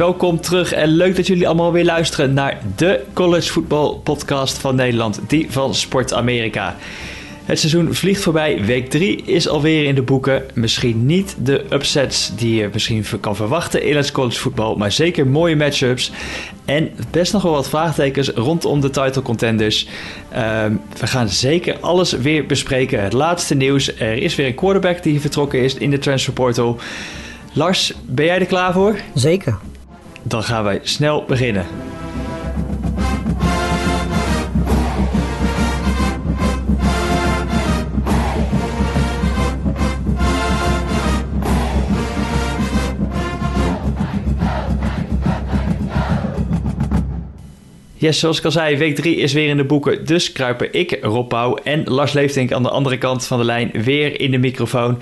welkom terug en leuk dat jullie allemaal weer luisteren naar de college football podcast van Nederland, die van Sport Amerika. Het seizoen vliegt voorbij, week 3 is alweer in de boeken. Misschien niet de upsets die je misschien kan verwachten in het college football, maar zeker mooie matchups. En best nog wel wat vraagtekens rondom de title contenders. Ehm, we gaan zeker alles weer bespreken. Het laatste nieuws, er is weer een quarterback die vertrokken is in de transfer portal. Lars, ben jij er klaar voor? Zeker. Dan gaan wij snel beginnen. Yes, zoals ik al zei, week 3 is weer in de boeken. Dus kruipen ik, Rob en Lars Leeftink aan de andere kant van de lijn weer in de microfoon.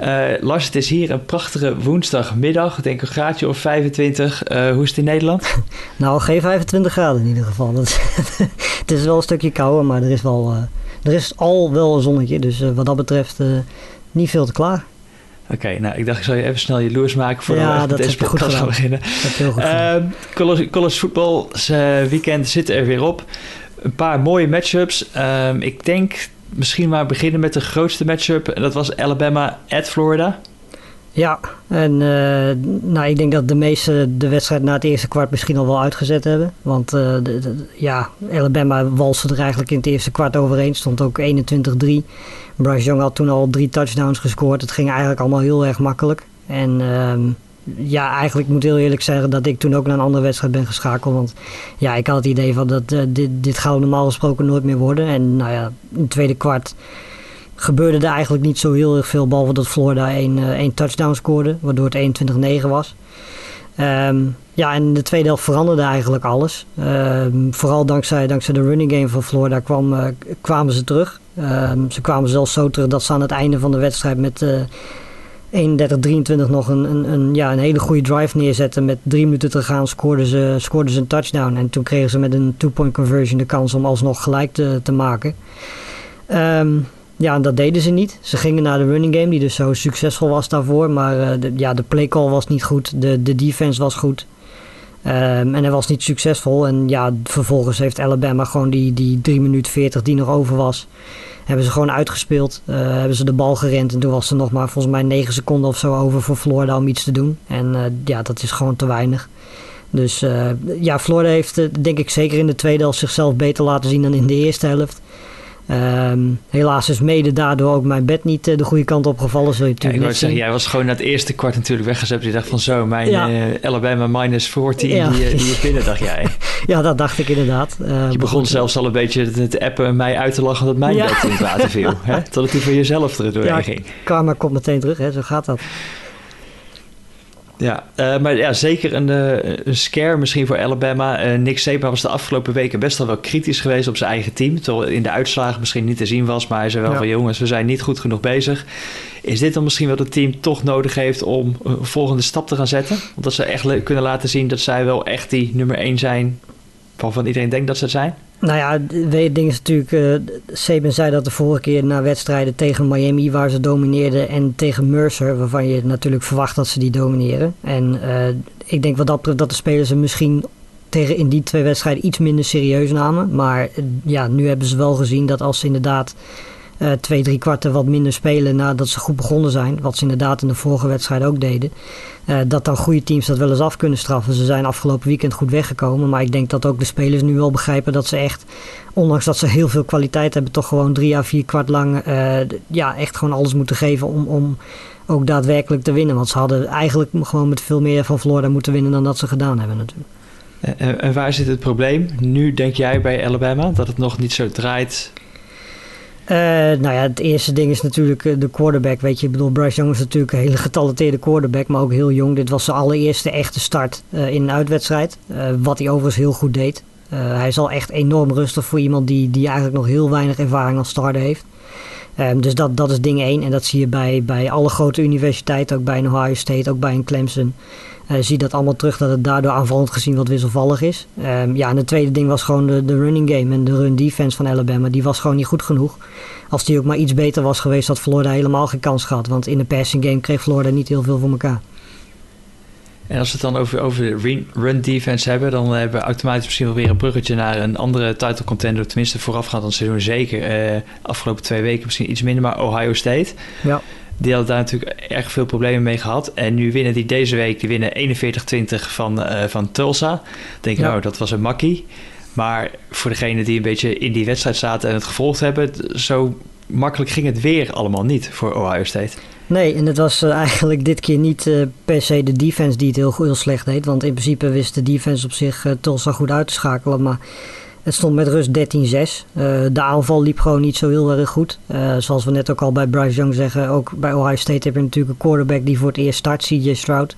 Uh, Lars, het is hier een prachtige woensdagmiddag. Ik denk een graadje of 25. Uh, eh, hoe is het in Nederland? nou, geen 25 graden in ieder geval. het is wel een stukje kouder, maar er is, wel, uh, er is al wel een zonnetje. Dus wat dat betreft niet veel te klaar. Oké, nou ik dacht ik zal je even snel je loers maken voordat ja, we deze podcast gaan beginnen. Uh, College, Football uh, weekend zit er weer op. Een paar mooie matchups. Uh, ik denk misschien maar beginnen met de grootste matchup. En dat was Alabama at Florida. Ja, en uh, nou, ik denk dat de meesten de wedstrijd na het eerste kwart misschien al wel uitgezet hebben. Want uh, de, ja, Alabama walste er eigenlijk in het eerste kwart overheen. Stond ook 21-3. Bryce Young had toen al drie touchdowns gescoord. Het ging eigenlijk allemaal heel erg makkelijk. En uh, ja, eigenlijk moet heel eerlijk zeggen dat ik toen ook naar een andere wedstrijd ben geschakeld. Want ja, ik had het idee van dat uh, dit, dit gaat normaal gesproken nooit meer worden. En nou ja, in het tweede kwart gebeurde er eigenlijk niet zo heel erg veel. Behalve dat Florida één, uh, één touchdown scoorde, waardoor het 21-9 was. Um, ja, en de tweede helft veranderde eigenlijk alles. Um, vooral dankzij, dankzij de running game van Florida kwam, uh, kwamen ze terug. Um, ze kwamen zelfs zo terug dat ze aan het einde van de wedstrijd met uh, 31-23 nog een, een, een, ja, een hele goede drive neerzetten. Met drie minuten te gaan scoorden ze, scoorden ze een touchdown. En toen kregen ze met een two-point conversion de kans om alsnog gelijk te, te maken. Ja, en dat deden ze niet. Ze gingen naar de running game, die dus zo succesvol was daarvoor. Maar uh, de, ja, de play call was niet goed. De, de defense was goed. Um, en hij was niet succesvol. En ja, vervolgens heeft Alabama gewoon die, die 3 minuten 40 die nog over was. Hebben ze gewoon uitgespeeld. Uh, hebben ze de bal gerend. En toen was er nog maar volgens mij 9 seconden of zo over voor Florida om iets te doen. En uh, ja, dat is gewoon te weinig. Dus ja, Florida heeft denk ik zeker in de tweede helft zichzelf beter laten zien dan in de eerste helft. Um, helaas is mede daardoor ook mijn bed niet uh, de goede kant opgevallen. Zul je ja, ik zeggen, jij was gewoon na het eerste kwart natuurlijk weggezet. Je dacht van zo, mijn ja. uh, Alabama minus 14, ja. die, uh, die je binnen, dacht jij. ja, dat dacht ik inderdaad. je begon zelfs al een beetje te appen en mij uit te lachen dat mijn bed in het water viel. hè? Totdat die van jezelf er doorheen ging. karma komt meteen terug, hè? zo gaat dat. Ja, uh, maar ja, zeker een, uh, een scare misschien voor Alabama. Uh, Nick Saban was de afgelopen weken best wel wel kritisch geweest op zijn eigen team. Terwijl in de uitslagen misschien niet te zien was. Maar hij zei wel ja. van jongens, we zijn niet goed genoeg bezig. Is dit dan misschien wat het team toch nodig heeft om een volgende stap te gaan zetten? Omdat ze echt kunnen laten zien dat zij wel echt die nummer 1 zijn waarvan iedereen denkt dat ze het zijn? Nou ja, het ding is natuurlijk... Uh, zei dat de vorige keer na wedstrijden tegen Miami... waar ze domineerden en tegen Mercer... waarvan je natuurlijk verwacht dat ze die domineren. En uh, ik denk wat dat betreft dat de spelers ze misschien... tegen in die twee wedstrijden iets minder serieus namen. Maar uh, ja, nu hebben ze wel gezien dat als ze inderdaad... Uh, twee, drie kwarten wat minder spelen nadat ze goed begonnen zijn. Wat ze inderdaad in de vorige wedstrijd ook deden. Uh, dat dan goede teams dat wel eens af kunnen straffen. Ze zijn afgelopen weekend goed weggekomen. Maar ik denk dat ook de spelers nu wel begrijpen dat ze echt, ondanks dat ze heel veel kwaliteit hebben, toch gewoon drie à vier kwart lang uh, ja, echt gewoon alles moeten geven om, om ook daadwerkelijk te winnen. Want ze hadden eigenlijk gewoon met veel meer van Florida moeten winnen dan dat ze gedaan hebben natuurlijk. En waar zit het probleem? Nu denk jij bij Alabama dat het nog niet zo draait uh, nou ja, het eerste ding is natuurlijk de quarterback. Weet je, ik bedoel, Bryce Young is natuurlijk een hele getalenteerde quarterback, maar ook heel jong. Dit was zijn allereerste echte start uh, in een uitwedstrijd. Wat hij overigens heel goed deed. hij is al echt enorm rustig voor iemand die, die eigenlijk nog heel weinig ervaring als starter heeft. Um, dus dat, dat is ding één. En dat zie je bij, bij alle grote universiteiten, ook bij een Ohio State, ook bij een Clemson. Uh, zie dat allemaal terug dat het daardoor aanvallend gezien wat wisselvallig is. Um, ja, en het tweede ding was gewoon de, de running game en de run defense van Alabama. Die was gewoon niet goed genoeg. Als die ook maar iets beter was geweest, had Florida helemaal geen kans gehad. Want in de passing game kreeg Florida niet heel veel voor elkaar. En als we het dan over, over de run defense hebben, dan hebben we automatisch misschien wel weer een bruggetje naar een andere title contender. Tenminste, voorafgaand aan het seizoen zeker. Uh, afgelopen twee weken misschien iets minder, maar Ohio State. Ja. Die hadden daar natuurlijk erg veel problemen mee gehad. En nu winnen die deze week, die winnen 41-20 van, uh, van Tulsa. denk je, nou, dat was een makkie. Maar voor degene die een beetje in die wedstrijd zaten en het gevolgd hebben, zo makkelijk ging het weer allemaal niet voor Ohio State. Nee, en het was uh, eigenlijk dit keer niet uh, per se de defense die het heel, heel slecht deed. Want in principe wist de defense op zich Tulsa goed uit te schakelen. Maar het stond met rust 13-6. de aanval liep gewoon niet zo heel erg goed. zoals we net ook al bij Bryce Young zeggen, ook bij Ohio State heb je natuurlijk een quarterback die voor het eerst start, CJ Stroud.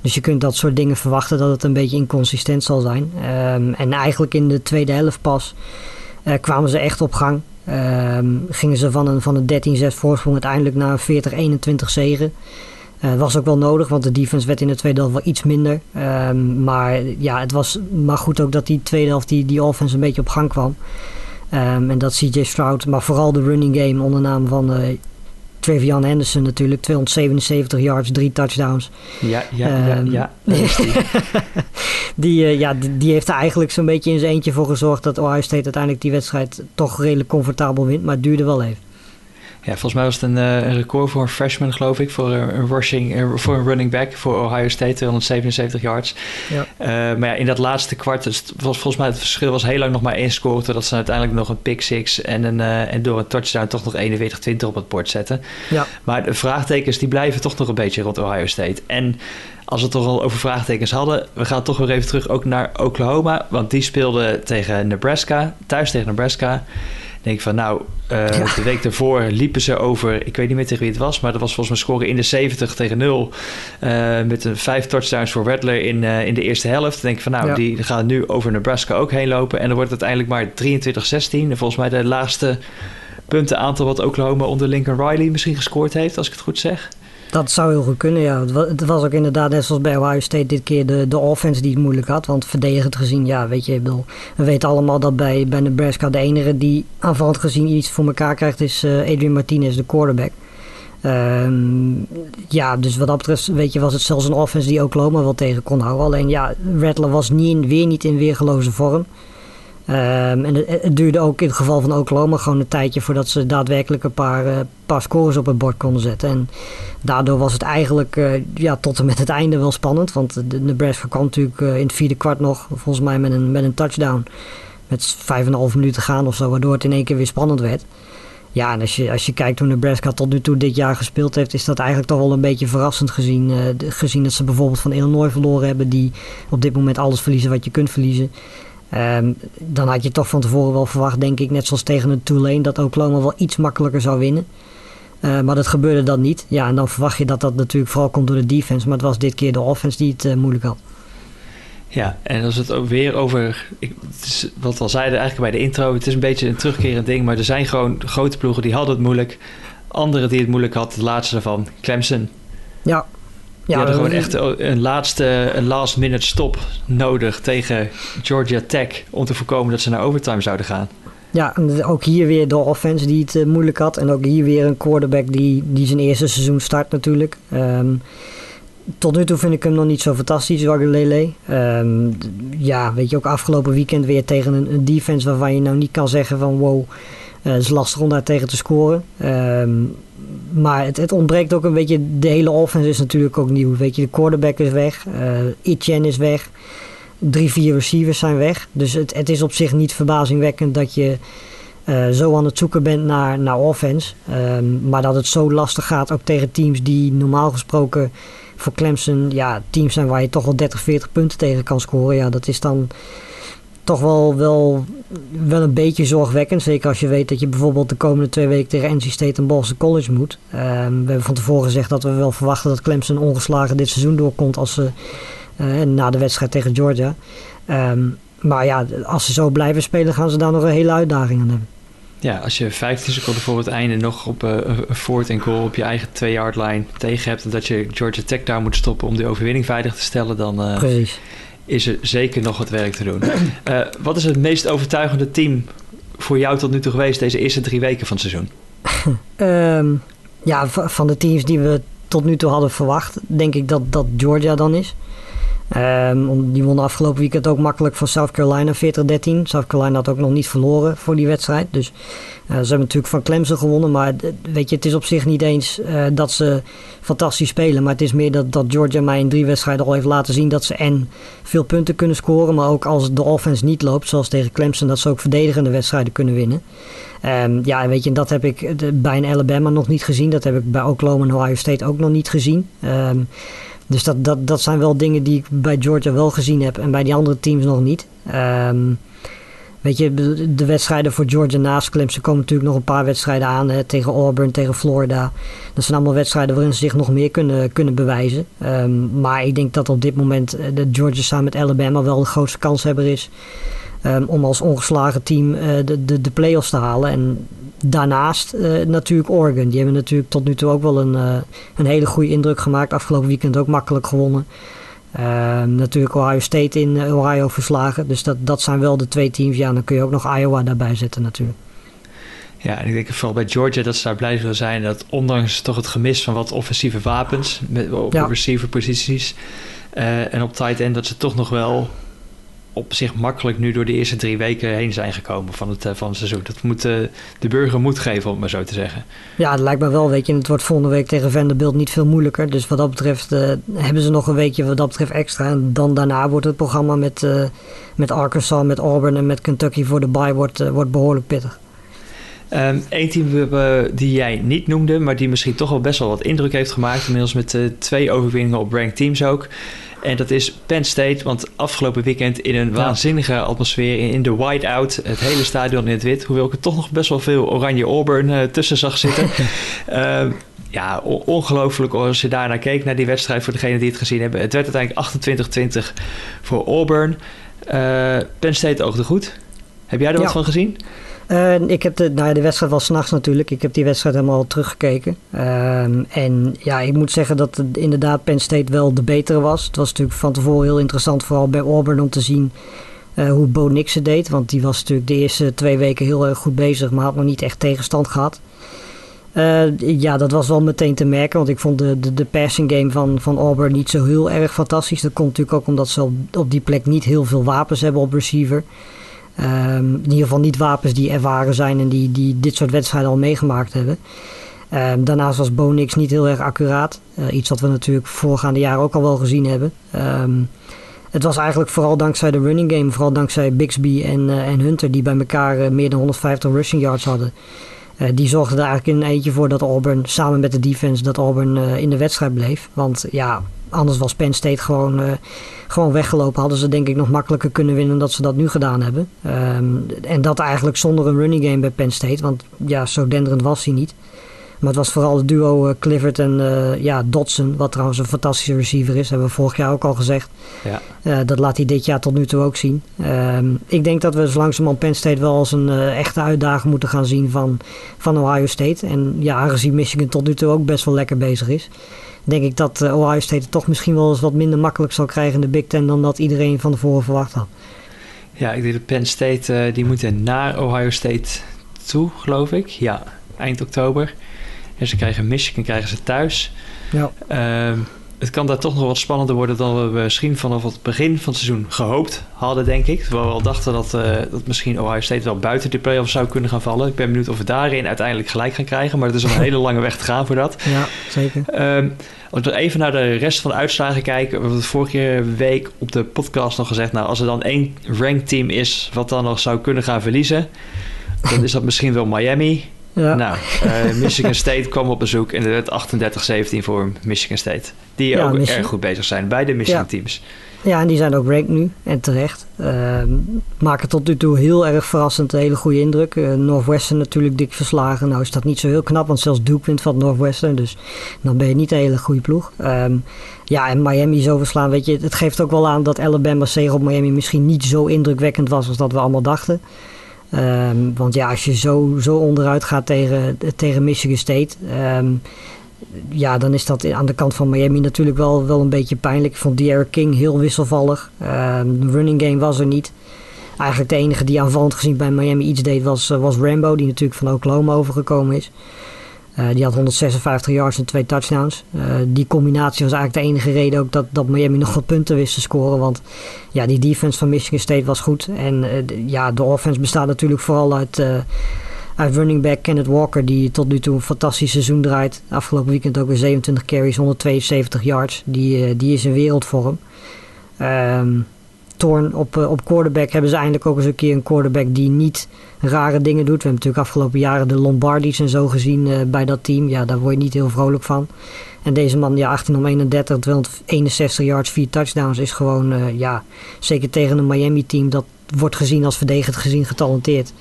Dus je kunt dat soort dingen verwachten dat het een beetje inconsistent zal zijn. Um, en eigenlijk in de tweede helft pas kwamen ze echt op gang. Um, gingen ze van een, van een 13-6 voorsprong uiteindelijk naar een 40-21 zegen. Uh, was ook wel nodig, want de defense werd in de tweede helft wel iets minder. Um, maar ja, het was maar goed ook dat die tweede helft, die, die offense een beetje op gang kwam. Um, en dat CJ Stroud, maar vooral de running game onder naam van uh, Trevian Henderson natuurlijk. 277 yards, drie touchdowns. Ja, ja, ja, Ehm, die, uh, ja, die, die, heeft er eigenlijk zo'n beetje in zijn eentje voor gezorgd dat Ohio State uiteindelijk die wedstrijd toch redelijk comfortabel wint. Maar het duurde wel even. Ja, volgens mij was het een, uh, een record voor een freshman, geloof ik. Voor een, rushing, uh, voor een running back voor Ohio State, 277 yards. Ja. Uh, maar ja, in dat laatste kwart was volgens mij het verschil was heel lang nog maar één score. Totdat ze uiteindelijk nog een pick six en, een, en door een touchdown toch nog 41-20 op het bord zetten. Ja. Maar de vraagtekens die blijven toch nog een beetje rond Ohio State. En als we het toch al over vraagtekens hadden, we gaan toch weer even terug ook naar Oklahoma. Want die speelde tegen Nebraska, thuis tegen Nebraska denk ik van nou, uh, ja. de week daarvoor liepen ze over, ik weet niet meer tegen wie het was, maar dat was volgens mij scoren in de 70 tegen 0. Uh, met een vijf touchdowns voor Rattler in, uh, in de eerste helft. Dan denk ik van nou, ja. die gaan nu over Nebraska ook heen lopen. En dan wordt het uiteindelijk maar 23-16. En volgens mij de laagste puntenaantal wat Oklahoma onder Lincoln Riley misschien gescoord heeft, als ik het goed zeg. Dat zou heel goed kunnen, ja. Het was ook inderdaad net zoals bij Ohio State dit keer de, de offense die het moeilijk had. Want verdedigend gezien, ja, weet je, bedoel, we weten allemaal dat bij, bij Nebraska de enige die aanvallend gezien iets voor elkaar krijgt is uh, Adrian Martinez, de quarterback. Um, ja, dus wat dat betreft, weet je, was het zelfs een offense die Oklahoma wel tegen kon houden. Alleen ja, Rattler was niet in, weer niet in weergeloze vorm. Um, en het, duurde ook in het geval van Oklahoma gewoon een tijdje voordat ze daadwerkelijk een paar, uh, paar scores op het bord konden zetten. En daardoor was het eigenlijk uh, ja, tot en met het einde wel spannend. Want de Nebraska kwam natuurlijk uh, in het vierde kwart nog, volgens mij met een, met een touchdown. Met vijf en een half minuten gaan of zo, waardoor het in één keer weer spannend werd. Ja, en als je, als je kijkt hoe Nebraska tot nu toe dit jaar gespeeld heeft, is dat eigenlijk toch wel een beetje verrassend gezien. Gezien dat ze bijvoorbeeld van Illinois verloren hebben, die op dit moment alles verliezen wat je kunt verliezen. Um, dan had je toch van tevoren wel verwacht, denk ik, net zoals tegen het Tulane, dat Oklahoma wel iets makkelijker zou winnen. Uh, maar dat gebeurde dan niet. Ja, en dan verwacht je dat dat natuurlijk vooral komt door de defense. Maar het was dit keer de offense die het uh, moeilijk had. Ja, en als het ook weer over. Ik, het is, wat we al zeiden eigenlijk bij de intro. Het is een beetje een terugkerend ding. Maar er zijn gewoon grote ploegen die hadden het moeilijk. Anderen die het moeilijk hadden. De laatste daarvan, Clemson. Ja. Ja, hadden gewoon echt een laatste, een last minute stop nodig tegen Georgia Tech. Om te voorkomen dat ze naar overtime zouden gaan. Ja, en ook hier weer de offense die het uh, moeilijk had. En ook hier weer een quarterback die, die zijn eerste seizoen start natuurlijk. Um, tot nu toe vind ik hem nog niet zo fantastisch, Wagalele. Um, ja, weet je, ook afgelopen weekend weer tegen een, een, defense waarvan je nou niet kan zeggen van wow, het uh, is lastig om daar tegen te scoren. Um, maar het, het, ontbreekt ook een beetje, de hele offense is natuurlijk ook nieuw. Weet je, de quarterback is weg, uh, Etienne is weg, drie, vier receivers zijn weg. Dus het, het is op zich niet verbazingwekkend dat je uh, zo aan het zoeken bent naar, naar offense. Um, maar dat het zo lastig gaat ook tegen teams die normaal gesproken voor Clemson ja, teams zijn waar je toch wel 30, 40 punten tegen kan scoren. Ja, dat is dan toch wel, wel, wel een beetje zorgwekkend. Zeker als je weet dat je bijvoorbeeld de komende twee weken tegen NC State en Boston College moet. Um, we hebben van tevoren gezegd dat we wel verwachten dat Clemson ongeslagen dit seizoen doorkomt als ze, uh, na de wedstrijd tegen Georgia. Um, maar ja, als ze zo blijven spelen gaan ze daar nog een hele uitdaging aan hebben. Ja, als je 15 seconden voor het einde nog op uh, een fourth en goal op je eigen 2-yard line tegen hebt... en dat je Georgia Tech daar moet stoppen om die overwinning veilig te stellen... dan uh, is er zeker nog wat werk te doen. uh, wat is het meest overtuigende team voor jou tot nu toe geweest... deze eerste drie weken van het seizoen? um, ja, van de teams die we tot nu toe hadden verwacht... denk ik dat dat Georgia dan is. Um, die won afgelopen weekend ook makkelijk van South Carolina 40-13. South Carolina had ook nog niet verloren voor die wedstrijd. Dus uh, ze hebben natuurlijk van Clemson gewonnen. Maar weet je, het is op zich niet eens uh, dat ze fantastisch spelen. Maar het is meer dat, dat Georgia mij in drie wedstrijden al heeft laten zien dat ze en veel punten kunnen scoren. Maar ook als de offense niet loopt, zoals tegen Clemson, dat ze ook verdedigende wedstrijden kunnen winnen. Um, ja, weet je, dat heb ik bij een Alabama nog niet gezien. Dat heb ik bij Oklahoma en Ohio State ook nog niet gezien. Um, dus dat, dat, dat zijn wel dingen die ik bij Georgia wel gezien heb en bij die andere teams nog niet. Um, weet je, de wedstrijden voor Georgia naast Clemson komen natuurlijk nog een paar wedstrijden aan. Tegen Auburn, tegen Florida. Dat zijn allemaal wedstrijden waarin ze zich nog meer kunnen, kunnen bewijzen. Um, maar ik denk dat op dit moment eh, de Georgia samen met Alabama wel de grootste kanshebber is. Um, om als ongeslagen team uh, de, de, de play-offs te halen. En daarnaast uh, natuurlijk Oregon. Die hebben natuurlijk tot nu toe ook wel een, uh, een hele goede indruk gemaakt. Afgelopen weekend ook makkelijk gewonnen. Uh, natuurlijk Ohio State in Ohio verslagen. Dus dat, dat zijn wel de twee teams. Ja, dan kun je ook nog Iowa daarbij zetten natuurlijk. Ja, en ik denk vooral bij Georgia dat ze daar blij zullen zijn. Dat ondanks toch het gemis van wat offensieve wapens met, op ja. receiver posities en op tight end, dat ze toch nog wel op zich makkelijk nu door de eerste drie weken heen zijn gekomen van het, van het seizoen. Dat moet uh, de burger moed geven, om maar zo te zeggen. Ja, het lijkt me wel, weet je. Het wordt volgende week tegen Vanderbilt niet veel moeilijker. Dus wat dat betreft uh, hebben ze nog een weekje wat dat betreft extra. En dan daarna wordt het programma met, met Arkansas, met Auburn en met Kentucky voor de bye wordt, wordt behoorlijk pittig. Um, Eén team die jij niet noemde, maar die misschien toch wel best wel wat indruk heeft gemaakt. Inmiddels met twee overwinningen op ranked teams ook. En dat is Penn State, want afgelopen weekend in een waanzinnige atmosfeer in de whiteout, het hele stadion in het wit, hoewel ik er toch nog best wel veel oranje Auburn uh, tussen zag zitten. uh, ja, ongelooflijk als je daarnaar keek, naar die wedstrijd voor degenen die het gezien hebben. Het werd uiteindelijk 28-20 voor Auburn. Uh, Penn State oogde goed. Heb jij er ja. wat van gezien? Ik heb de, nou ja, de wedstrijd was s'nachts natuurlijk. Ik heb die wedstrijd helemaal teruggekeken. Uh, en ja, ik moet zeggen dat het inderdaad Penn State wel de betere was. Het was natuurlijk van tevoren heel interessant, vooral bij Auburn, om te zien uh, hoe Bo Nix deed. Want die was natuurlijk de eerste twee weken heel erg goed bezig, maar had nog niet echt tegenstand gehad. Uh, ja, dat was wel meteen te merken, want ik vond de, de, de, passing game van, van Auburn niet zo heel erg fantastisch. Dat komt natuurlijk ook omdat ze op die plek niet heel veel wapens hebben op receiver. Um, in ieder geval niet wapens die ervaren zijn en die, die dit soort wedstrijden al meegemaakt hebben. Um, daarnaast was Bonix niet heel erg accuraat. Uh, iets wat we natuurlijk voorgaande jaren ook al wel gezien hebben. Um, het was eigenlijk vooral dankzij de running game, vooral dankzij Bixby en, uh, en Hunter, die bij elkaar uh, meer dan 150 rushing yards hadden. die zorgden er eigenlijk in een eentje voor dat Auburn, samen met de defense, dat Auburn in de wedstrijd bleef. Want ja, anders was Penn State gewoon, uh, gewoon weggelopen. Hadden ze denk ik nog makkelijker kunnen winnen dan dat ze dat nu gedaan hebben. Um, en dat eigenlijk zonder een running game bij Penn State. Want ja, zo denderend was hij niet. Maar het was vooral het duo uh, Clifford en uh, ja, Dodson. Wat trouwens een fantastische receiver is. Hebben we vorig jaar ook al gezegd. Ja. dat laat hij dit jaar tot nu toe ook zien. Um, ik denk dat we zo langzamerhand Penn State wel als een echte uitdaging moeten gaan zien van, van Ohio State. En ja, aangezien Michigan tot nu toe ook best wel lekker bezig is denk ik dat uh, Ohio State het toch misschien wel eens wat minder makkelijk zal krijgen in de Big Ten dan dat iedereen van tevoren verwacht had. Ja, ik denk dat Penn State, uh, die moeten naar Ohio State toe, geloof ik. Ja, eind oktober. En ze krijgen Michigan krijgen ze thuis. Ja. Uh, het kan daar toch nog wat spannender worden dan we misschien vanaf het begin van het seizoen gehoopt hadden, denk ik. Terwijl we al dachten dat, uh, dat misschien Ohio State wel buiten de playoffs zou kunnen gaan vallen. Ik ben benieuwd of we daarin uiteindelijk gelijk gaan krijgen. Maar het is nog een hele lange weg te gaan voor dat. Ja, zeker. Um, als we even naar de rest van de uitslagen kijken. We hebben het vorige week op de podcast nog gezegd. Nou, als er dan één ranked team is wat dan nog zou kunnen gaan verliezen. Dan is dat misschien wel Miami. Ja. Nou, uh, Michigan State kwam op bezoek en er werd 38-17 voor Michigan State. Die ja, ook Michigan... erg goed bezig zijn, beide Michigan ja. teams. Ja, en die zijn ook ranked nu en terecht. Uh, maken tot nu toe heel erg verrassend een hele goede indruk. Uh, Northwestern natuurlijk dik verslagen. Nou is dat niet zo heel knap, want zelfs Duke wint van Northwestern. Dus dan ben je niet een hele goede ploeg. Um, ja, en Miami zo verslaan, weet je, het geeft ook wel aan dat Alabama's zege op Miami misschien niet zo indrukwekkend was als dat we allemaal dachten. Um, want ja, als je zo, zo onderuit gaat tegen, tegen Michigan State, um, ja, dan is dat aan de kant van Miami natuurlijk wel, wel een beetje pijnlijk. Ik vond King heel wisselvallig. Um, de running game was er niet. Eigenlijk de enige die aanvallend gezien bij Miami iets deed was, was Rambo, die natuurlijk van Oklahoma overgekomen is. Die had 156 yards en twee touchdowns. die combinatie was eigenlijk de enige reden ook dat, dat Miami nog wat punten wist te scoren. Want ja, die defense van Michigan State was goed. En ja, de offense bestaat natuurlijk vooral uit uit running back Kenneth Walker, die tot nu toe een fantastisch seizoen draait. Afgelopen weekend ook weer 27 carries, 172 yards. Die, die is in wereldvorm. Um, Torn op, uh, op quarterback hebben ze eindelijk ook eens een keer een quarterback die niet rare dingen doet. We hebben natuurlijk afgelopen jaren de Lombardi's en zo gezien uh, bij dat team. Ja, daar word je niet heel vrolijk van. En deze man, ja, 18 om 31, 261 yards, 4 touchdowns is gewoon, ja, zeker tegen een Miami team dat wordt gezien als verdedigend gezien getalenteerd.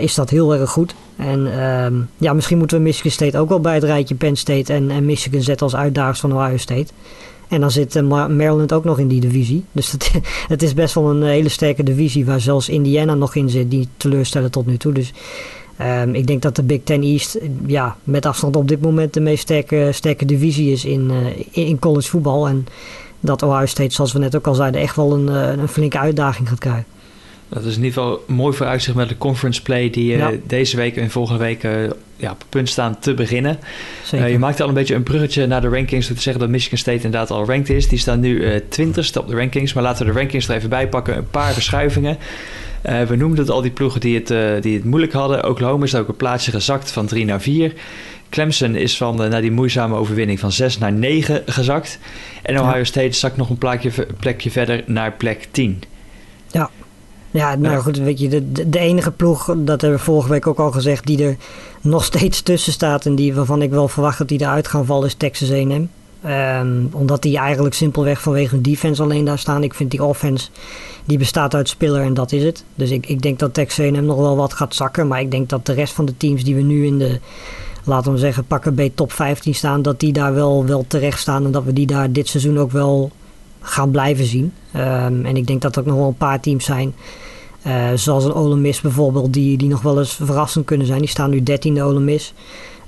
Is dat heel erg goed. En uh, ja, misschien moeten we Michigan State ook wel bij het rijtje Penn State en, en Michigan zetten als uitdagers van Ohio State. En dan zit uh, Maryland ook nog in die divisie. Dus het, het, is best wel een hele sterke divisie waar zelfs Indiana nog in zit, die teleurstellen tot nu toe. Dus um, ik denk dat de Big Ten East ja, met afstand op dit moment de meest sterke, sterke divisie is in, uh, in college voetbal. En dat Ohio State, zoals we net ook al zeiden, echt wel een, een flinke uitdaging gaat krijgen. Dat is in ieder geval mooi vooruitzicht met de conference play die uh, deze week en volgende week uh, ja, op punt staan te beginnen. Uh, je maakt al een beetje een bruggetje naar de rankings door te zeggen dat Michigan State inderdaad al ranked is. Die staan nu twintigste op de rankings, maar laten we de rankings er even bij pakken. Een paar verschuivingen. we noemden het al die ploegen die het, die het moeilijk hadden. Oklahoma is ook een plaatsje gezakt van 3 naar 4. Clemson is van na die moeizame overwinning van 6 naar 9 gezakt. En Ohio State zakt nog een plekje, plekje verder naar plek 10. Ja, ja, nou goed, weet je, de, de enige ploeg, dat hebben we vorige week ook al gezegd, die er nog steeds tussen staat en die, waarvan ik wel verwacht dat die eruit gaan vallen, is Texas A&M. Um, ehm, omdat die eigenlijk simpelweg vanwege hun defense alleen daar staan. Ik vind die offense, die bestaat uit Spiller en dat is het. Dus ik, ik denk dat Texas A&M nog wel wat gaat zakken. Maar ik denk dat de rest van de teams die we nu in de, laten we zeggen, pakken B top 15 staan, dat die daar wel, wel terecht staan. En dat we die daar dit seizoen ook wel gaan blijven zien. Um, en ik denk dat er ook nog wel een paar teams zijn. Uh, zoals een Ole Miss bijvoorbeeld, die, die nog wel eens verrassend kunnen zijn. Die staan nu 13e Ole Miss.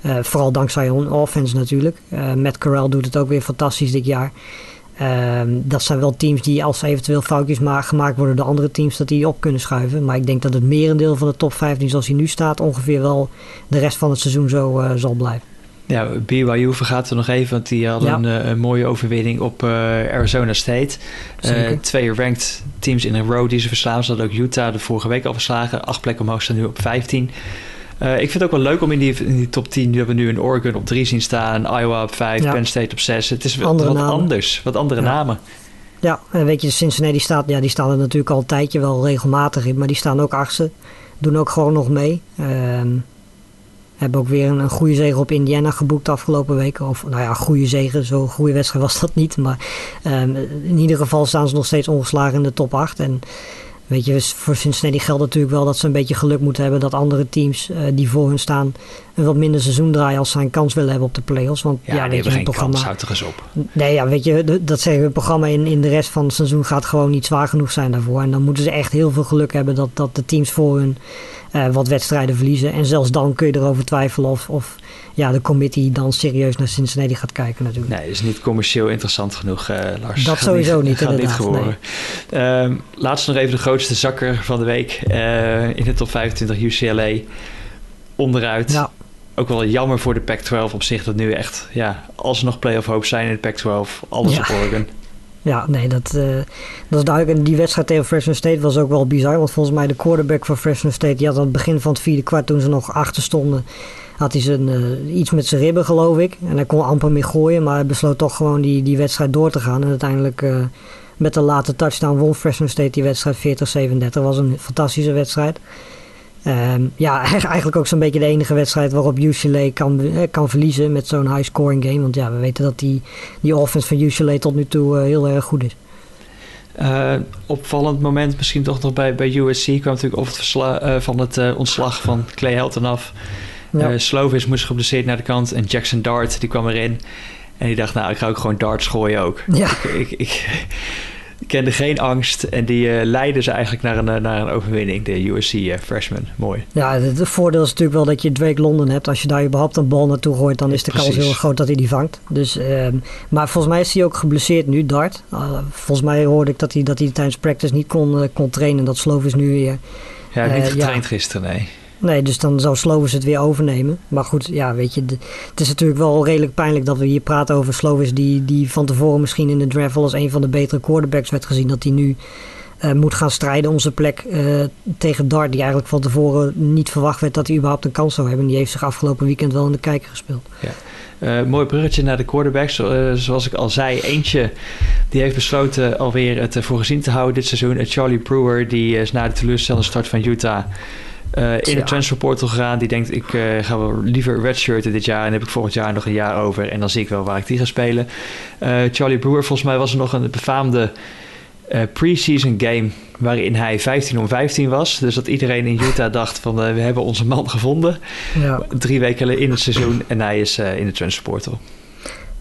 Uh, vooral dankzij hun offense natuurlijk. Uh, Matt Corral doet het ook weer fantastisch dit jaar. Ehm, dat zijn wel teams die als eventueel foutjes ma gemaakt worden door andere teams, dat die op kunnen schuiven. Maar ik denk dat het merendeel van de top 15 zoals hij nu staat, ongeveer wel de rest van het seizoen zo zal blijven. Ja, BYU vergaat er nog even, want die hadden een, eh, een, mooie overwinning op uh, Arizona State. Uh, twee ranked teams in een row die ze verslaan. Ze hadden ook Utah de vorige week al verslagen. Acht plekken omhoog staan nu op 15. Uh, ik vind het ook wel leuk om in die, in die top 10, nu hebben we nu in Oregon op 3 zien staan, Iowa op 5, Penn State op 6. Het is andere wat namen. anders, wat andere ja. namen. Ja, en weet je, Cincinnati staat, ja, die staan er natuurlijk al een tijdje wel regelmatig in, maar die staan ook achtste. Doen ook gewoon nog mee. Ehm, hebben ook weer een, een goede zege op Indiana geboekt afgelopen weken. Of nou ja, goede zege, zo'n goede wedstrijd was dat niet. Maar um, in ieder geval staan ze nog steeds ongeslagen in de top 8. En weet je, voor Cincinnati geldt natuurlijk wel dat ze een beetje geluk moeten hebben dat andere teams uh, die voor hun staan een wat minder seizoen draaien als ze een kans willen hebben op de play-offs. Want ja, ja weet je, geen programma. Kans, er eens op. Nee, ja, weet je, dat zeggen we, het programma in, in de rest van het seizoen gaat gewoon niet zwaar genoeg zijn daarvoor. En dan moeten ze echt heel veel geluk hebben dat, dat de teams voor hun uh, wat wedstrijden verliezen. En zelfs dan kun je erover twijfelen of, of ja, de committee dan serieus naar Cincinnati gaat kijken natuurlijk. Nee, is niet commercieel interessant genoeg, uh, Lars. Dat sowieso niet, gaat niet geworden. Nee. Uh, laatst nog even de grootste zakker van de week. Uh, in de top 25 UCLA. Onderuit. Ja. Ook wel jammer voor de Pac-12 op zich. Dat nu echt, ja, als er nog playoff hoop zijn in de Pac-12, alles ja. op Oregon. Ja, nee, dat, uh, dat is duidelijk. En die wedstrijd tegen Fresno State was ook wel bizar. Want volgens mij de quarterback van Fresno State... die had aan het begin van het vierde kwart, toen ze nog achter stonden... had hij zijn, uh, iets met zijn ribben, geloof ik. En hij kon amper meer gooien. Maar hij besloot toch gewoon die, die wedstrijd door te gaan. En uiteindelijk uh, met de late touchdown won Fresno State die wedstrijd 40-37. Dat was een fantastische wedstrijd. Um, ja, eigenlijk ook zo'n beetje de enige wedstrijd waarop UCLA kan, kan verliezen met zo'n high scoring game. Want ja, we weten dat die, die offense van UCLA tot nu toe uh, heel erg goed is. Uh, opvallend moment misschien toch nog bij, bij USC kwam natuurlijk over het versla, uh, van het ontslag van Clay Helton af. Ja. Slovis moest geblesseerd naar de kant en Jackson Dart die kwam erin. En die dacht, nou ik ga ook gewoon darts gooien ook. Ja. Ik, ik, ik, kende geen angst en die uh, leidden ze eigenlijk naar een, eh, naar een overwinning, de USC uh, eh, freshman. Mooi. Ja, het, voordeel is natuurlijk wel dat je Drake London hebt. Als je daar überhaupt een bal naartoe gooit, dan is de kans heel groot dat hij die vangt. Dus, uh, maar volgens mij is hij ook geblesseerd nu, Dart. volgens mij hoorde ik dat hij, dat hij tijdens practice niet kon, kon trainen. Dat Sloof is nu weer... Ja, niet getraind ja. gisteren, nee. Nee, dus dan zou Slovis het weer overnemen. Maar goed, ja, weet je, het is natuurlijk wel redelijk pijnlijk dat we hier praten over Slovis, die, die van tevoren misschien in de draft als een van de betere quarterbacks werd gezien, dat hij nu uh, moet gaan strijden om zijn plek uh, tegen Dart, die eigenlijk van tevoren niet verwacht werd dat hij überhaupt een kans zou hebben. Die heeft zich afgelopen weekend wel in de kijker gespeeld. Ja. Uh, mooi bruggetje naar de quarterbacks. zoals ik al zei, eentje die heeft besloten alweer het voor gezien te houden dit seizoen. Charlie Brewer, die is na de teleurstellende start van Utah uh, in de transfer portal gegaan. Die denkt, ik uh, ga wel liever redshirten dit jaar. En heb ik volgend jaar nog een jaar over. En dan zie ik wel waar ik die ga spelen. Uh, Charlie Brewer, volgens mij was er nog een befaamde pre-season game... waarin hij 15 om 15 was. Dus dat iedereen in Utah dacht van... we hebben onze man gevonden. Ja. Drie weken in het seizoen. En hij is in de transfer portal.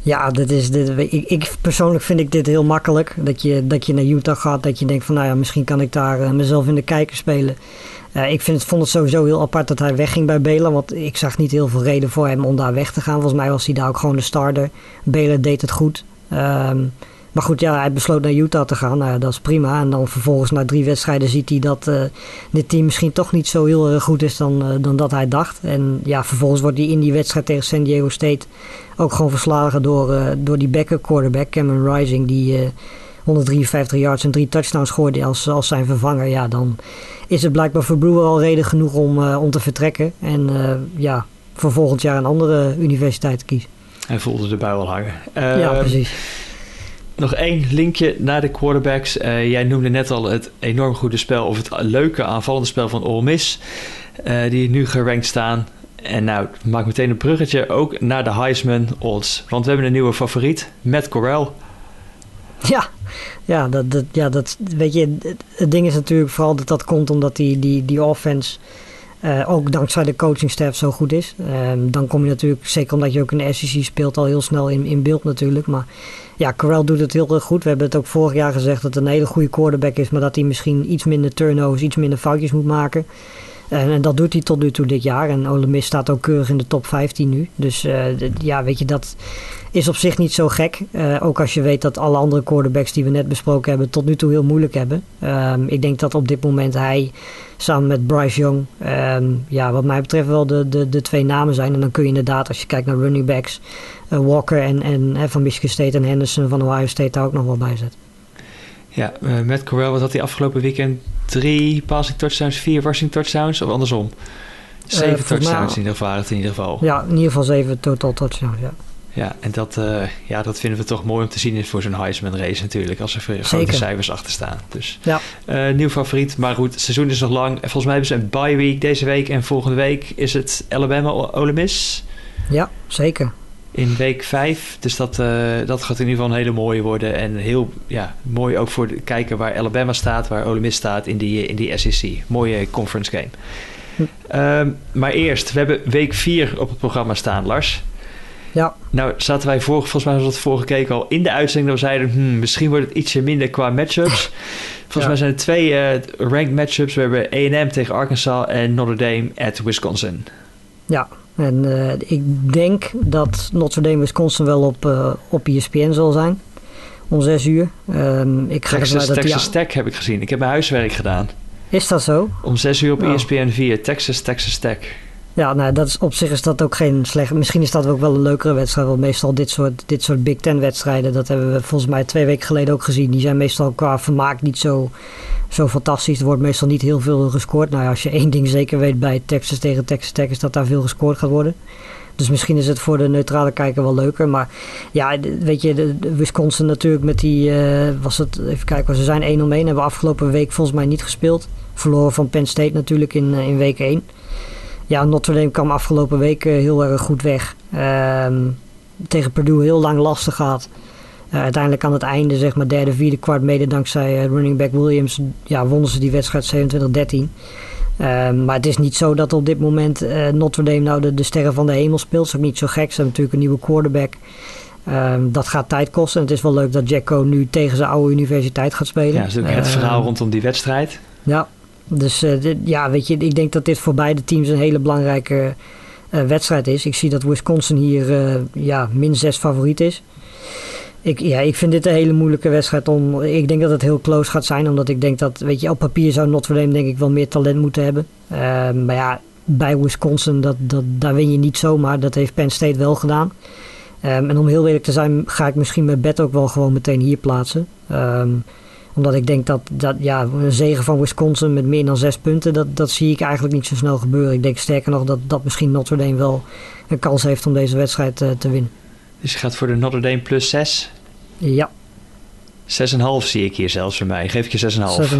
Ja, dit is, dit, ik, ik, persoonlijk vind ik dit heel makkelijk. Dat je, dat je naar Utah gaat, dat je denkt van nou ja, misschien kan ik daar mezelf in de kijker spelen. Ik vind het, vond het sowieso heel apart dat hij wegging bij Belen. Want ik zag niet heel veel reden voor hem om daar weg te gaan. Volgens mij was hij daar ook gewoon de starter. Belen deed het goed. Um, maar goed, ja, hij besloot naar Utah te gaan. Nou, dat is prima. En dan vervolgens na drie wedstrijden ziet hij dat uh, dit team misschien toch niet zo heel goed is dan, uh, dan dat hij dacht. En ja, vervolgens wordt hij in die wedstrijd tegen San Diego State ook gewoon verslagen door, uh, door die backup quarterback, Cameron Rising, die 153 yards en drie touchdowns gooide als, als zijn vervanger. Ja, dan is het blijkbaar voor Brewer al reden genoeg om, uh, om te vertrekken. En uh, ja, voor volgend jaar een andere universiteit te kiezen. Hij voelde de bui al hangen. Uh, ja, precies. Nog één linkje naar de quarterbacks. jij noemde net al het enorm goede spel, of het leuke aanvallende spel van Ole Miss. die nu gerankt staan. En nou, maak meteen een bruggetje ook naar de Heisman odds. Want we hebben een nieuwe favoriet, Matt Corral. Ja, ja, dat, dat, ja, dat weet je, het, ding is natuurlijk vooral dat dat komt omdat die, die, die offense uh, ook dankzij de coachingstaff zo goed is. Um, dan kom je natuurlijk, zeker omdat je ook in de SEC speelt, al heel snel in, in beeld natuurlijk. Maar ja, Corral doet het heel erg goed. We hebben het ook vorig jaar gezegd dat het een hele goede quarterback is, maar dat hij misschien iets minder turnovers, iets minder foutjes moet maken. En, dat doet hij tot nu toe dit jaar. En Ole Miss staat ook keurig in de top 15 nu. Dus uh, ja, weet je, dat is op zich niet zo gek. Uh, ook als je weet dat alle andere quarterbacks die we net besproken hebben tot nu toe heel moeilijk hebben. Um, ik denk dat op dit moment hij samen met Bryce Young, um, ja, wat mij betreft wel de, de, de twee namen zijn. En dan kun je inderdaad, als je kijkt naar running backs, uh, Walker en, en van Michigan State en Henderson van Ohio State daar ook nog wel bij zetten. Ja, met Corral, wat had hij afgelopen weekend? Drie passing touchdowns, vier rushing touchdowns of andersom? Zeven touchdowns in ieder geval, in ieder geval. Ja, in ieder geval zeven total touchdowns, ja. Ja, en dat, uh, ja, dat vinden we toch mooi om te zien voor zo'n Heisman race natuurlijk. Als er grote cijfers achter staan. Dus ja. Uh, nieuw favoriet. Maar goed, het seizoen is nog lang. Volgens mij hebben ze een bye week deze week. En volgende week is het Alabama Ole Miss. Ja, zeker. In week 5. Dus dat, uh, dat gaat in ieder geval een hele mooie worden. En heel ja, mooi ook voor het kijken waar Alabama staat. Waar Ole Miss staat in die, in die SEC. Mooie conference game. Hm. Um, maar eerst, we hebben week 4 op het programma staan, Lars. Ja. Nou, zaten wij vorige, volgens mij was het vorige keer al in de uitzending dat we zeiden, hmm, misschien wordt het ietsje minder qua matchups. Volgens mij zijn er twee uh, ranked matchups. We hebben A&M tegen Arkansas en Notre Dame at Wisconsin. Ja, en uh, ik denk dat Notre Dame Wisconsin wel op, uh, op ESPN zal zijn. Om zes uur. Um, ik ga Texas, dat Texas Tech heb ik gezien. Ik heb mijn huiswerk gedaan. Is dat zo? Om zes uur op oh. ESPN 4. Texas, Texas Tech. Ja, nou, dat is, op zich is dat ook geen slecht. Misschien is dat ook wel een leukere wedstrijd. Want meestal dit soort, dit soort Big Ten wedstrijden, dat hebben we volgens mij twee weken geleden ook gezien. Die zijn meestal qua vermaak niet zo, zo fantastisch. Er wordt meestal niet heel veel gescoord. Nou als je één ding zeker weet bij Texas tegen Texas Tech, is dat daar veel gescoord gaat worden. Dus misschien is het voor de neutrale kijker wel leuker. Maar ja, weet je, de, Wisconsin natuurlijk met die, uh, was het, even kijken, ze zijn 1 om 1. Hebben afgelopen week volgens mij niet gespeeld. Verloren van Penn State natuurlijk in, uh, in week 1 ja, Notre Dame kwam afgelopen week eh, heel erg goed weg. Ehm, tegen Purdue heel lang lastig gehad. Uh, uiteindelijk aan het einde, zeg maar derde, vierde kwart, mede dankzij uh, running back Williams, ja, wonnen ze die wedstrijd 27-13. Ehm, maar het is niet zo dat op dit moment Notre Dame nou de, de sterren van de hemel speelt. Dat is ook niet zo gek. Ze hebben natuurlijk een nieuwe quarterback. Um, dat gaat tijd kosten. En het is wel leuk dat Jacko nu tegen zijn oude universiteit gaat spelen. Ja, dat is ook het verhaal rondom die wedstrijd. Ja, dus dit, ja, weet je, ik denk dat dit voor beide teams een hele belangrijke uh, wedstrijd is. Ik zie dat Wisconsin hier uh, ja, min 6 favoriet is. Ik, ja, ik vind dit een hele moeilijke wedstrijd. Om, ik denk dat het heel close gaat zijn. Omdat ik denk dat, weet je, op papier zou Notre Dame denk ik wel meer talent moeten hebben. Ehm, maar ja, bij Wisconsin, dat, dat, daar win je niet zomaar. Dat heeft Penn State wel gedaan. Ehm, en om heel eerlijk te zijn, ga ik misschien mijn bed ook wel gewoon meteen hier plaatsen. Ehm, omdat ik denk dat, dat ja, een zegen van Wisconsin met meer dan zes punten, dat, dat zie ik eigenlijk niet zo snel gebeuren. Ik denk sterker nog dat, dat misschien Notre Dame wel een kans heeft om deze wedstrijd uh, te winnen. Dus je gaat voor de Notre Dame plus 6? Ja. 6,5 zie ik hier zelfs voor mij. Geef ik je 6,5. 6,5.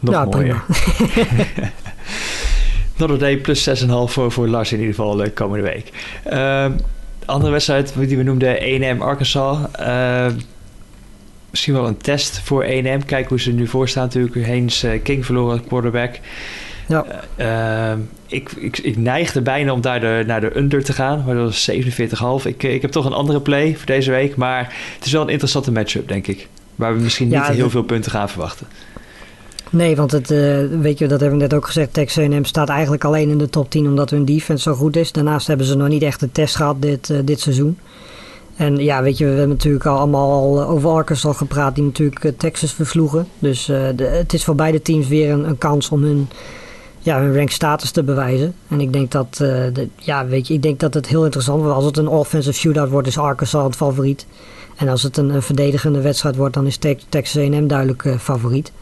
Nog ja, mooier. Notre Dame plus 6,5 voor, voor Lars in ieder geval de komende week. Uh, andere wedstrijd die we noemden, 1M Arkansas. Uh, misschien wel een test voor 1M. Kijk hoe ze er nu voor staan natuurlijk. Heens uh, King verloren, quarterback. Ja. Uh, ik, ik, ik neigde bijna om daar de, naar de under te gaan. Maar dat was 47,5. Ik, ik heb toch een andere play voor deze week. Maar het is wel een interessante matchup, denk ik. Waar we misschien niet heel veel punten gaan verwachten. Nee, want het, uh, weet je, dat hebben we net ook gezegd. Texas A&M staat eigenlijk alleen in de top 10 omdat hun defense zo goed is. Daarnaast hebben ze nog niet echt een test gehad dit, uh, dit seizoen. En ja, weet je, we hebben natuurlijk al allemaal al over Arkansas gepraat die natuurlijk uh, Texas versloegen. Dus de, het is voor beide teams weer een, een kans om hun, ja, hun rank status te bewijzen. En ik denk dat, de, ja, weet je, ik denk dat het heel interessant wordt. Als het een offensive shootout wordt, is Arkansas het favoriet. En als het een, verdedigende wedstrijd wordt, dan is Texas A&M duidelijk favoriet.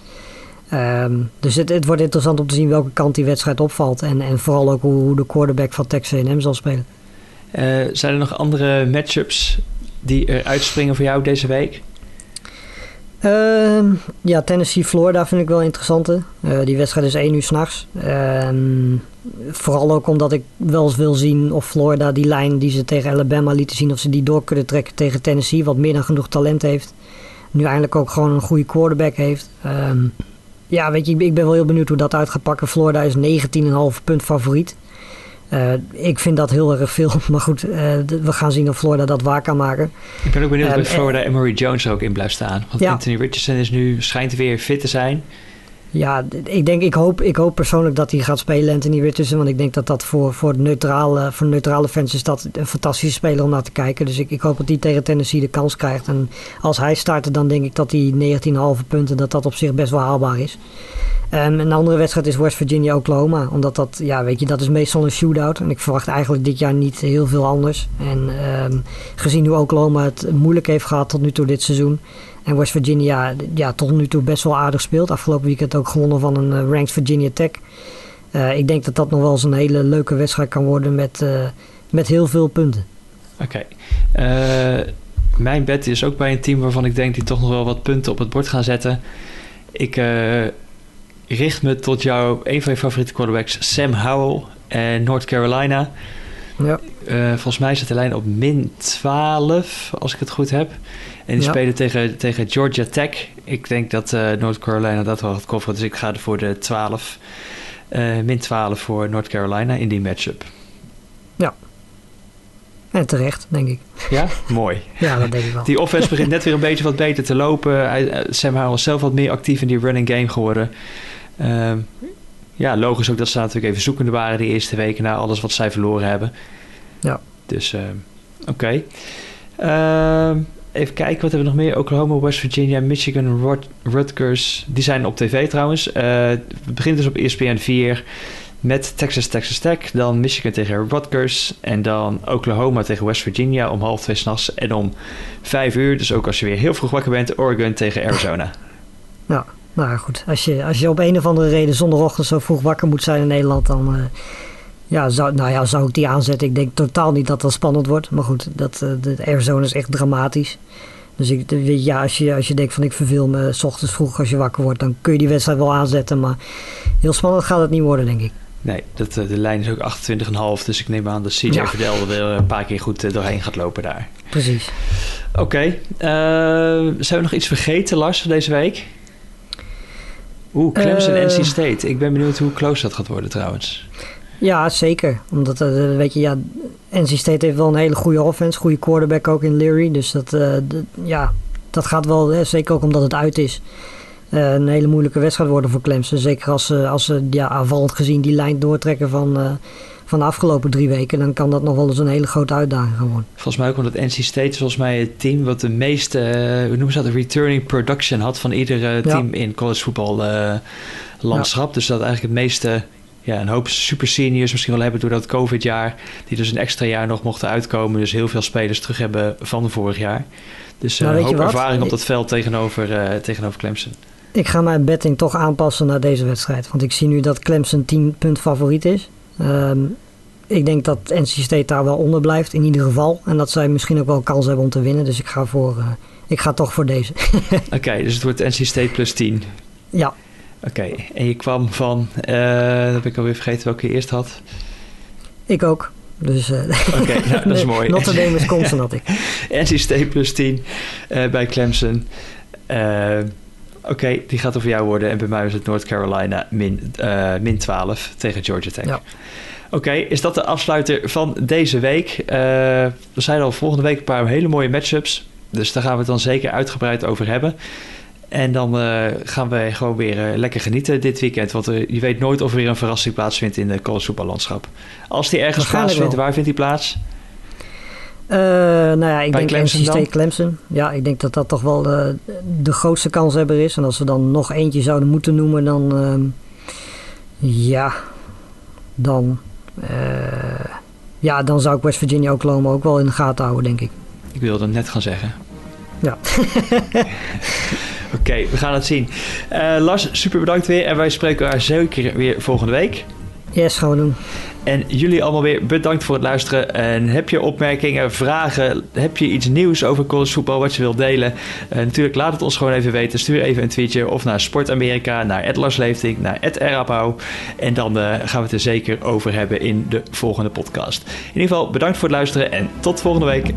Um, dus het, het, wordt interessant om te zien welke kant die wedstrijd opvalt. En, en vooral ook hoe, hoe de quarterback van Texas A&M zal spelen. Uh, zijn er nog andere matchups die er uitspringen voor jou deze week? Uh, ja, Tennessee-Florida vind ik wel interessant. Uh, die wedstrijd is 1 uur s'nachts. Uh, vooral ook omdat ik wel eens wil zien of Florida die lijn die ze tegen Alabama lieten zien... of ze die door kunnen trekken tegen Tennessee, wat meer dan genoeg talent heeft. Nu eindelijk ook gewoon een goede quarterback heeft. Um, ja, weet je, ik ben wel heel benieuwd hoe dat uit gaat pakken. Florida is 19,5 punt favoriet. Uh, ik vind dat heel erg veel. Maar goed, uh, we gaan zien of Florida dat waar kan maken. Ik ben ook benieuwd of Florida en Murray Jones ook in blijft staan. Want ja. Anthony Richardson is nu, schijnt weer fit te zijn. Ja, ik, denk, ik, hoop, ik hoop persoonlijk dat hij gaat spelen, Anthony Richardson. Want ik denk dat dat voor, voor, neutrale, voor neutrale fans is dat een fantastische speler om naar te kijken. Dus ik, ik hoop dat hij tegen Tennessee de kans krijgt. En als hij start, dan denk ik dat die 19,5 punten, dat dat op zich best wel haalbaar is. Um, een andere wedstrijd is West Virginia-Oklahoma. Omdat dat, ja, weet je, dat is meestal een shootout. En ik verwacht eigenlijk dit jaar niet heel veel anders. En um, gezien hoe Oklahoma het moeilijk heeft gehad tot nu toe dit seizoen. En West Virginia ja, tot nu toe best wel aardig speelt. Afgelopen weekend ook gewonnen van een uh, ranked Virginia Tech. Uh, ik denk dat dat nog wel eens een hele leuke wedstrijd kan worden met, uh, met heel veel punten. Oké. Okay. mijn bet is ook bij een team waarvan ik denk die toch nog wel wat punten op het bord gaan zetten. Ik richt me tot jou, een van je favoriete quarterbacks, Sam Howell en North Carolina. Ja. Uh, volgens mij zit de lijn op min 12, als ik het goed heb. En die ja. spelen tegen, tegen Georgia Tech. Ik denk dat uh, North Carolina dat wel gaat coveren. Dus ik ga er voor de 12. Uh, min 12 voor North Carolina in die matchup. Ja. En terecht, denk ik. Ja? Mooi. ja, dat denk ik wel. Die offense begint net weer een beetje wat beter te lopen. Sam Howell is zelf wat meer actief in die running game geworden. Uh, ja, logisch ook dat ze natuurlijk even zoekende waren die eerste weken na alles wat zij verloren hebben. Ja. Dus, uh, oké. Okay. Uh, even kijken, wat hebben we nog meer? Oklahoma, West Virginia, Michigan, Rut Rutgers. Die zijn op tv trouwens. Uh, het begint dus op ESPN 4 met Texas, Texas Tech. Dan Michigan tegen Rutgers. En dan Oklahoma tegen West Virginia om half twee s'nachts. En om vijf uur, dus ook als je weer heel vroeg wakker bent, Oregon tegen Arizona. Ja, nou goed. Als je, als je op een of andere reden zondagochtend zo vroeg wakker moet zijn in Nederland, dan... Uh, ja, zou, nou ja, zou ik die aanzetten? Ik denk totaal niet dat dat spannend wordt. Maar goed, dat, uh, de Arizona is echt dramatisch. Dus ik, ja, als, je, als je denkt van ik verveel me s ochtends vroeg als je wakker wordt, dan kun je die wedstrijd wel aanzetten. Maar heel spannend gaat het niet worden, denk ik. Nee, dat, de lijn is ook 28,5. Dus ik neem aan dat CJ ja. Verdel er weer een paar keer goed doorheen gaat lopen daar. Precies. Oké. Okay. Uh, zijn we nog iets vergeten, Lars, deze week? Oeh, Clemson uh, NC State. Ik ben benieuwd hoe close dat gaat worden trouwens. Ja, zeker. Omdat, uh, weet je, ja, NC State heeft wel een hele goede offense. Goede quarterback ook in Leary. Dus dat, uh, de, ja, dat gaat wel, hè, zeker ook omdat het uit is, uh, een hele moeilijke wedstrijd worden voor Clemson. Zeker als ze, als ze ja, aanvallend gezien die lijn doortrekken van, van de afgelopen drie weken. Dan kan dat nog wel eens een hele grote uitdaging gaan worden. Volgens mij ook omdat NC State volgens mij het team wat de meeste, hoe noemen ze dat, returning production had van ieder team ja. in college voetbal landschap. Ja. Dus dat eigenlijk het meeste ja, een hoop super seniors misschien wel hebben door dat COVID-jaar. Die dus een extra jaar nog mochten uitkomen. Dus heel veel spelers terug hebben van vorig jaar. Dus Nou, een hoop ervaring op dat veld tegenover, eh, tegenover Clemson. Ik ga mijn betting toch aanpassen naar deze wedstrijd. Want ik zie nu dat Clemson 10 punt favoriet is. Ehm, ik denk dat NC State daar wel onder blijft, in ieder geval. En dat zij misschien ook wel kans hebben om te winnen. Dus ik ga, voor, eh, ik ga toch voor deze. Oké, dus het wordt NC State plus 10. ja, Oké, en je kwam van, eh dat heb ik alweer vergeten welke je eerst had. ik ook. Dus eh, Oké, nou, dat is mooi. Notre Dame Wisconsin had ik. NC plus 10 eh, bij Clemson. Oké, die gaat over jou worden. En bij mij is het North Carolina min, min 12 tegen Georgia Tech. Ja. Oké, is dat de afsluiter van deze week? We zijn al volgende week een paar hele mooie matchups. Dus daar gaan we het dan zeker uitgebreid over hebben. En dan eh, gaan we gewoon weer eh, lekker genieten dit weekend. Want eh, je weet nooit of er weer een verrassing plaatsvindt in de collegevoetballandschap. Als die ergens plaatsvindt, waar vindt die plaats? Nou ja, ik Bij denk Clemson NC State dan? Clemson. Ja, ik denk dat dat toch wel de, grootste kanshebber is. En als we dan nog eentje zouden moeten noemen, dan... ehm, ja, dan... ja, dan zou ik West Virginia Oklahoma ook wel in de gaten houden, denk ik. Ik wilde het net gaan zeggen. Ja. Oké, we gaan het zien. Eh, Lars, super bedankt weer. En wij spreken elkaar zeker weer volgende week. Yes, gaan we doen. En jullie allemaal weer bedankt voor het luisteren. En heb je opmerkingen, vragen, heb je iets nieuws over collegevoetbal wat je wilt delen? Eh, natuurlijk, laat het ons gewoon even weten. Stuur even een tweetje of naar Sport Amerika, naar Leefting, naar Rapau. En dan eh, gaan we het er zeker over hebben in de volgende podcast. In ieder geval, bedankt voor het luisteren en tot volgende week.